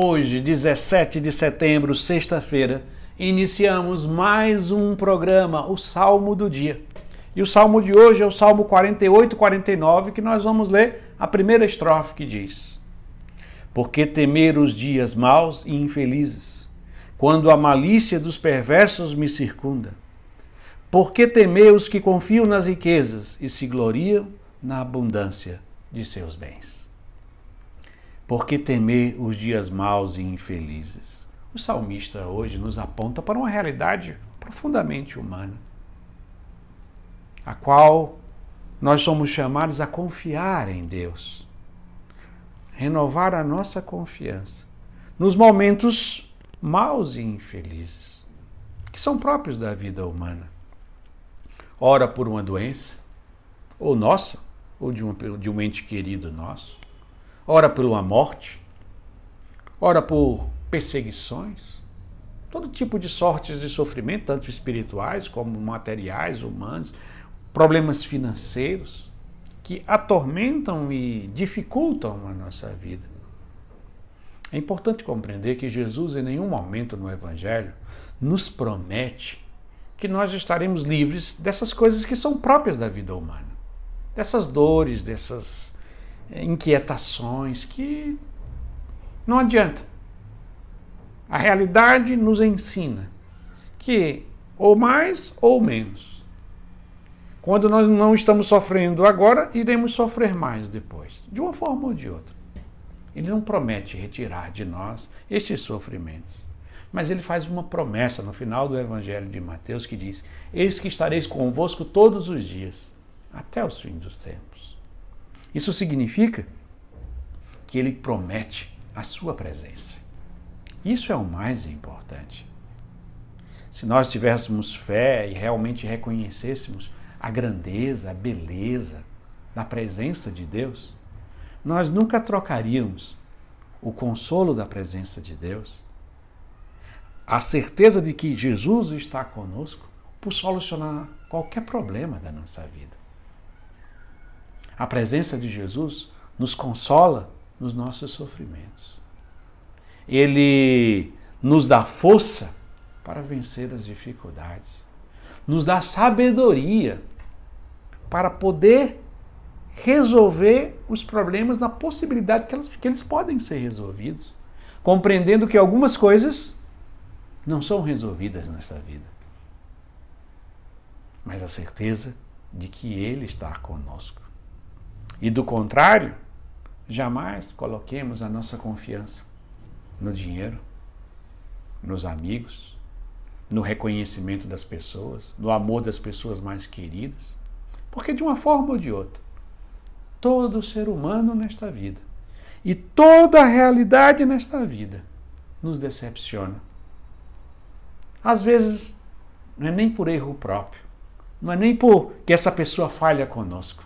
Hoje, 17 de setembro, sexta-feira, iniciamos mais um programa, o Salmo do Dia. E o salmo de hoje é o Salmo 48, 49, que nós vamos ler a primeira estrofe que diz: Porque temer os dias maus e infelizes, quando a malícia dos perversos me circunda? Por que temer os que confiam nas riquezas e se gloriam na abundância de seus bens? Por que temer os dias maus e infelizes? O salmista hoje nos aponta para uma realidade profundamente humana, a qual nós somos chamados a confiar em Deus, renovar a nossa confiança nos momentos maus e infelizes, que são próprios da vida humana ora por uma doença, ou nossa, ou de um, de um ente querido nosso, ora por uma morte, ora por perseguições, todo tipo de sortes de sofrimento, tanto espirituais como materiais, humanos, problemas financeiros que atormentam e dificultam a nossa vida. É importante compreender que Jesus, em nenhum momento no Evangelho, nos promete que nós estaremos livres dessas coisas que são próprias da vida humana, dessas dores, dessas inquietações que não adianta. A realidade nos ensina que ou mais ou menos. Quando nós não estamos sofrendo agora, iremos sofrer mais depois, de uma forma ou de outra. Ele não promete retirar de nós estes sofrimentos. Mas ele faz uma promessa no final do Evangelho de Mateus que diz: Eis que estareis convosco todos os dias, até os fins dos tempos. Isso significa que ele promete a sua presença. Isso é o mais importante. Se nós tivéssemos fé e realmente reconhecêssemos a grandeza, a beleza da presença de Deus, nós nunca trocaríamos o consolo da presença de Deus a certeza de que Jesus está conosco por solucionar qualquer problema da nossa vida. A presença de Jesus nos consola nos nossos sofrimentos. Ele nos dá força para vencer as dificuldades, nos dá sabedoria para poder resolver os problemas na possibilidade que, que eles podem ser resolvidos, compreendendo que algumas coisas não são resolvidas nesta vida. Mas a certeza de que Ele está conosco. E do contrário, jamais coloquemos a nossa confiança no dinheiro, nos amigos, no reconhecimento das pessoas, no amor das pessoas mais queridas. Porque de uma forma ou de outra, todo ser humano nesta vida e toda a realidade nesta vida nos decepciona às vezes, não é nem por erro próprio, não é nem porque essa pessoa falha conosco,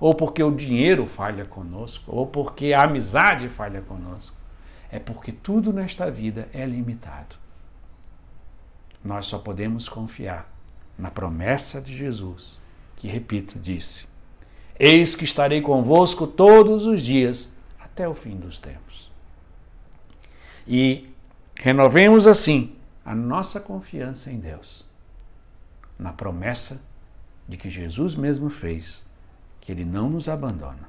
ou porque o dinheiro falha conosco, ou porque a amizade falha conosco. É porque tudo nesta vida é limitado. Nós só podemos confiar na promessa de Jesus, que, repito, disse: Eis que estarei convosco todos os dias até o fim dos tempos. E renovemos assim a nossa confiança em Deus, na promessa de que Jesus mesmo fez, que Ele não nos abandona.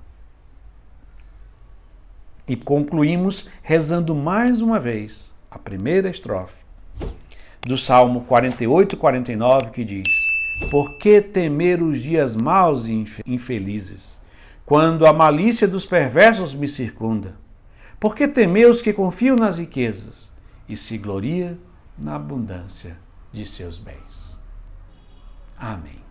E concluímos rezando mais uma vez a primeira estrofe do Salmo 48, 49, que diz: Por que temer os dias maus e infelizes, quando a malícia dos perversos me circunda? Por que temer os que confiam nas riquezas e se gloria na abundância de seus bens. Amém.